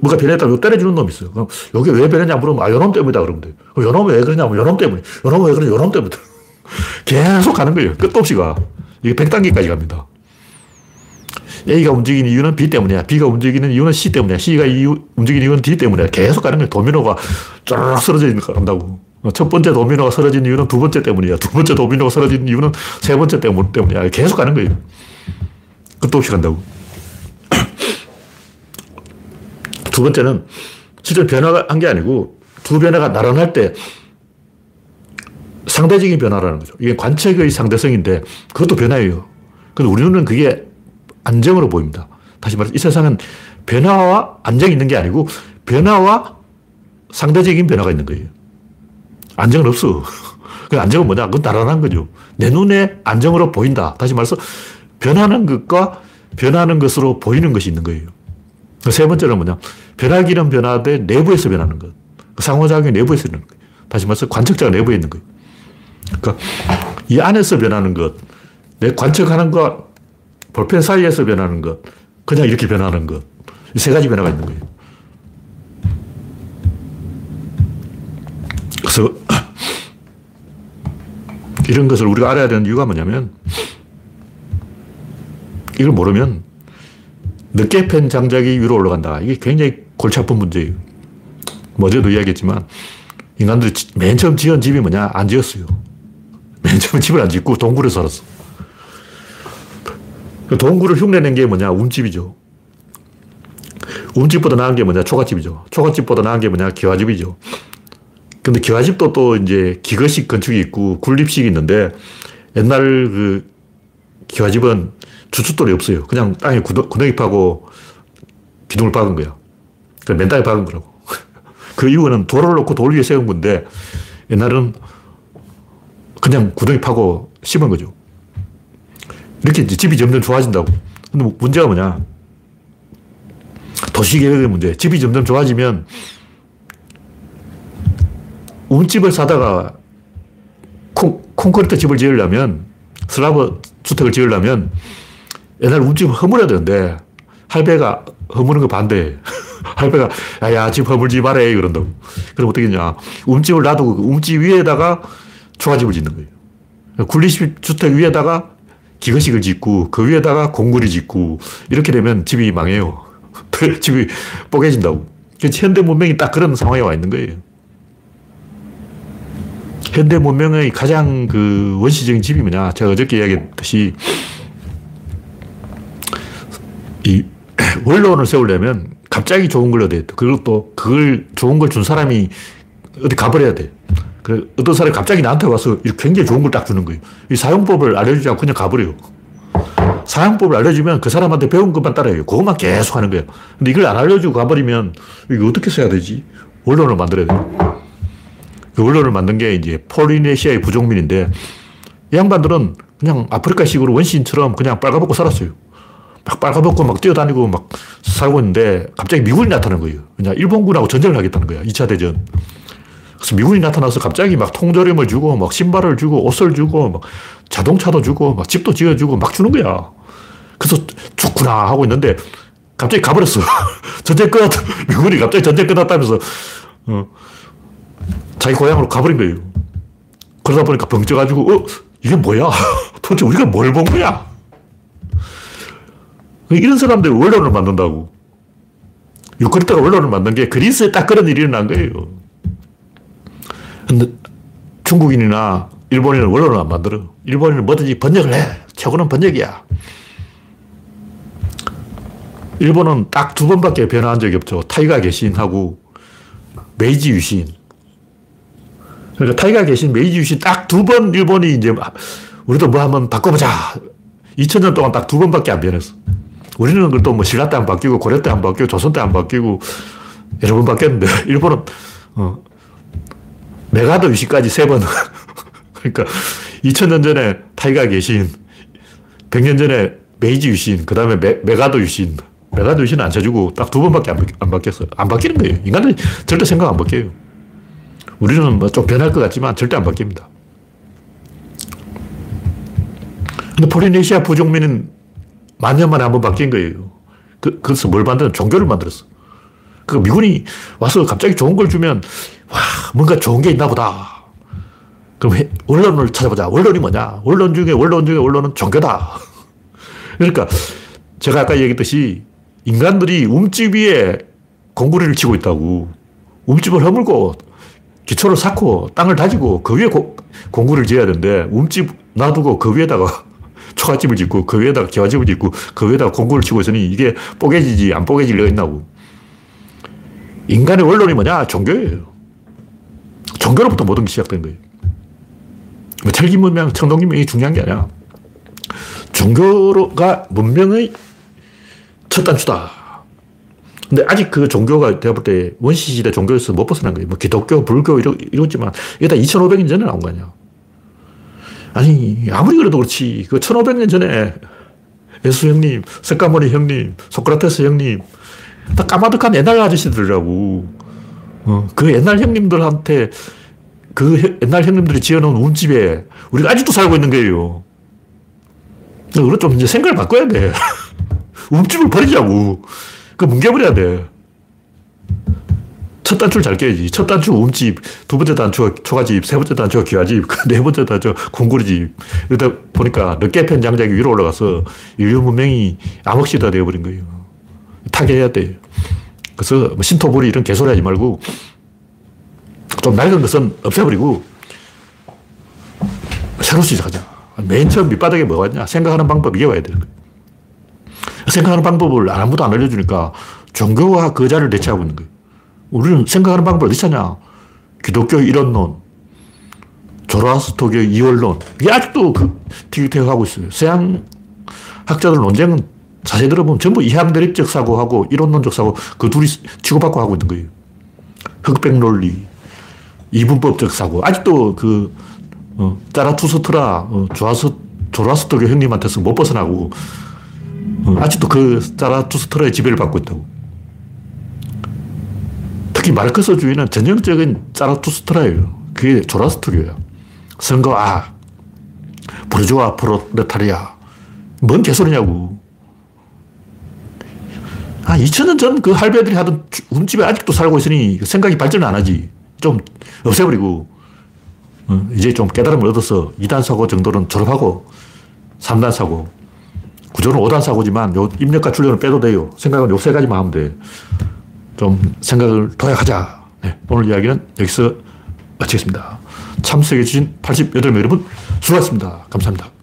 뭐가 변했다고 때려주는 놈이 있어요. 그럼 이게 왜 변했냐 물으면 아, 요놈 때문이다 그러면 돼. 요 놈이 왜 그러냐 면 요놈 때문에. 요놈은 왜 그러냐 요놈 때문에. *laughs* 계속 가는 거예요. 끝도 없이 가. 이게 100단계까지 갑니다. A가 움직이는 이유는 B 때문이야. B가 움직이는 이유는 C 때문이야. C가 이유, 움직이는 이유는 D 때문이야. 계속 가는 거예요. 도미노가 쫙 쓰러져 간다고. 첫 번째 도미노가 쓰러진 이유는 두 번째 때문이야. 두 번째 도미노가 쓰러진 이유는 세 번째 때문이야. 계속 가는 거예요. 끝도 없이 간다고. 두 번째는 실제 변화한 게 아니고 두 변화가 나란할 때 상대적인 변화라는 거죠. 이게 관측의 상대성인데 그것도 변화예요. 근데 우리 눈은 그게 안정으로 보입니다. 다시 말해서 이 세상은 변화와 안정이 있는 게 아니고 변화와 상대적인 변화가 있는 거예요. 안정은 없어. *laughs* 그 안정은 뭐냐? 그건 나란한 거죠. 내 눈에 안정으로 보인다. 다시 말해서 변하는 것과 변하는 것으로 보이는 것이 있는 거예요. 세 번째는 뭐냐? 변하기는 변하되 내부에서 변하는 것. 그 상호작용이 내부에서 있는 거예요. 다시 말해서 관측자가 내부에 있는 거예요. 그러니까 이 안에서 변하는 것, 내 관측하는 것, 볼펜 사이에서 변하는 것, 그냥 이렇게 변하는 것. 이 세 가지 변화가 있는 거예요. 그래서 *clears throat* 이런 것을 우리가 알아야 되는 이유가 뭐냐면 이걸 모르면 늦게 팬 장작이 위로 올라간다. 이게 굉장히 골치 아픈 문제예요. 뭐 어제도 이야기했지만 인간들이 맨 처음 지은 집이 뭐냐? 안 지었어요. 맨 처음 집을 안 짓고 동굴에 살았어. 그 동굴을 흉내낸 게 뭐냐? 움집이죠. 움집보다 나은 게 뭐냐? 초가집이죠. 초가집보다 나은 게 뭐냐? 기와집이죠. 근데 기와집도 또 이제 기거식 건축이 있고 굴립식이 있는데 옛날 그 기와집은 주춧돌이 없어요. 그냥 땅에 구덩 이 파고 기둥을 박은 거야. 그 맨 땅에 박은 거라고. *laughs* 그 이유는 돌을 놓고 돌 위에 세운 건데 옛날은 그냥 구덩이 파고 심은 거죠. 이렇게 이제 집이 점점 좋아진다고. 근데 문제가 뭐냐. 도시계획의 문제. 집이 점점 좋아지면 움집을 사다가 콘, 콘크리트 집을 지으려면 슬라브 주택을 지으려면 옛날 움집을 허물어야 되는데 할배가 허무는 거 반대해. *laughs* 할배가 야야 집 허물지 말해 그런다고. 그럼 어떻게 했냐. 움집을 놔두고 그 움집 위에다가 초가집을 짓는 거예요. 굴리식 주택 위에다가 기거식을 짓고 그 위에다가 공구리 짓고 이렇게 되면 집이 망해요. *laughs* 집이 뽀개진다고. 현대 문명이 딱 그런 상황에 와 있는 거예요. 현대 문명의 가장 그 원시적인 집이 뭐냐. 제가 어저께 이야기했듯이 이 *clears throat* 원론을 세우려면 갑자기 좋은 걸 얻어야 돼. 그리고 또 그걸 좋은 걸 준 사람이 어디 가버려야 돼. 그 어떤 사람이 갑자기 나한테 와서 굉장히 좋은 걸 딱 주는 거예요. 이 사용법을 알려주지 않고 그냥 가버려요. 사용법을 알려주면 그 사람한테 배운 것만 따라해요. 그것만 계속 하는 거예요. 근데 이걸 안 알려주고 가버리면 이거 어떻게 써야 되지? 원론을 만들어야 돼요. 그 원론을 만든 게 이제 폴리네시아의 부족민인데 이 양반들은 그냥 아프리카식으로 원시인처럼 그냥 빨가벗고 살았어요. 막 빨가벗고 막 뛰어다니고 막 살고 있는데 갑자기 미군이 나타난 거예요. 그냥 일본군하고 전쟁을 하겠다는 거야. 2차 대전. 그래서 미군이 나타나서 갑자기 막 통조림을 주고 막 신발을 주고 옷을 주고 막 자동차도 주고 막 집도 지어주고 막 주는 거야. 그래서 좋구나 하고 있는데 갑자기 가버렸어. *laughs* 전쟁 끝났, 미군이 갑자기 전쟁 끝났다면서 어, 자기 고향으로 가버린 거예요. 그러다 보니까 벙쪄가지고 어, 이게 뭐야? *laughs* 도대체 우리가 뭘 본 거야? 이런 사람들이 원론을 만든다고. 유크리트가 원론을 만든 게 그리스에 딱 그런 일이 일어난 거예요. 근데 중국인이나 일본인은 원론을 안 만들어. 일본인은 뭐든지 번역을 해. 최고는 번역이야. 일본은 딱 두 번밖에 변화한 적이 없죠. 타이가 개신하고 메이지 유신. 그러니까 다이카 개신, 메이지 유신 딱 두 번 일본이 이제 우리도 뭐 한번 바꿔보자. 2000년 동안 딱 두 번밖에 안 변했어. 우리는 그래도 뭐 신라 때 안 바뀌고 고려 때 안 바뀌고 조선 때 안 바뀌고 여러 번 바뀌었는데 *laughs* 일본은 어, 맥아더 유신까지 세 번. *laughs* 그러니까 2000년 전에 다이카 개신 100년 전에 메이지 유신, 그 다음에 맥아더 유신. 맥아더 유신은 안 쳐주고 딱 두 번밖에 안, 안 바뀌었어. 안 바뀌는 거예요. 인간은 절대 생각 안 바뀌어요. 우리는 뭐 좀 변할 것 같지만 절대 안 바뀝니다. 근데 폴리네시아 부족민은 만년 만에 한 번 바뀐 거예요. 그, 그래서 뭘 만드는 종교를 만들었어. 그 미군이 와서 갑자기 좋은 걸 주면, 와, 뭔가 좋은 게 있나 보다. 그럼 원론을 찾아보자. 원론이 뭐냐? 원론 중에 원론 중에 원론은 종교다. *laughs* 그러니까 제가 아까 얘기했듯이 인간들이 움집 위에 공구리를 치고 있다고. 움집을 허물고 기초를 쌓고 땅을 다지고 그 위에 고, 공구를 지어야 되는데 움집 놔두고 그 위에다가 *laughs* 초가집을 짓고 그 위에다가 기와집을 짓고 그 위에다가 공구를 치고 있으니 이게 뽀개지지 안 뽀개질 리가 있나고. 인간의 원론이 뭐냐? 종교예요. 종교로부터 모든 게 시작된 거예요. 뭐 철기 문명, 청동 문명이 중요한 게 아니야. 종교가 문명의 첫 단추다. 근데 아직 그 종교가 내가 볼 때 원시시대 종교에서 못 벗어난 거예요. 뭐 기독교, 불교 이러, 이러지만 이게 다 2500년 전에 나온 거 아니야. 아니, 아무리 그래도 그렇지. 그 1500년 전에 예수 형님, 석가모니 형님, 소크라테스 형님, 다 까마득한 옛날 아저씨들이라고. 어, 그 옛날 형님들한테 그 옛날 형님들이 지어놓은 운집에 우리가 아직도 살고 있는 거예요. 그걸 좀 이제 생각을 바꿔야 돼. *laughs* 움집을 버리자고. 그 뭉개버려야 돼. 첫 단추를 잘 깨야지. 첫 단추 움집, 두 번째 단추가 초가집, 세 번째 단추가 기와집, *laughs* 네 번째 단추 공구리집. 이러다 보니까 늦게 편 장작이 위로 올라가서 인류 문명이 암흑시대가 되어버린 거예요. 타개해야 돼. 그래서 뭐 신토불이 이런 개소리 하지 말고 좀 낡은 것은 없애버리고 새로 시작하자. 맨 처음 밑바닥에 뭐가 있냐? 생각하는 방법 이게 와야 되는 거예요. 생각하는 방법을 아무도 안 알려주니까 종교와 거자를 대체하고 있는 거예요. 우리는 생각하는 방법을 어디 찾냐? 기독교 이론론, 조라스토교 이원론. 이게 아직도 그 티격태격하고 있어요. 서양 학자들 논쟁은 자세히 들어보면 전부 이항대립적 사고하고 이론론적 사고 그 둘이 치고받고 하고 있는 거예요. 흑백 논리, 이분법적 사고. 아직도 그, 어, 짜라투스트라, 어, 조아스, 조라스토교 형님한테서 못 벗어나고, 어, 아직도 그 짜라투스트라의 지배를 받고 있다고. 특히 마르크스 주의는 전형적인 짜라투스트라예요. 그게 조라스토교예요. 선거, 아, 부르주아, 프로레타리아. 뭔 개소리냐고. 아, 2000년 전 그 할배들이 하던 움집에 아직도 살고 있으니 생각이 발전 안 하지. 좀 없애버리고, 어, 이제 좀 깨달음을 얻어서 2단 사고 정도는 졸업하고, 3단 사고, 구조는 5단 사고지만 요 입력과 출력은 빼도 돼요. 생각은 요 세 가지만 하면 돼. 좀 생각을 도약하자. 네, 오늘 이야기는 여기서 마치겠습니다. 참석해주신 88명 여러분 수고하셨습니다. 감사합니다.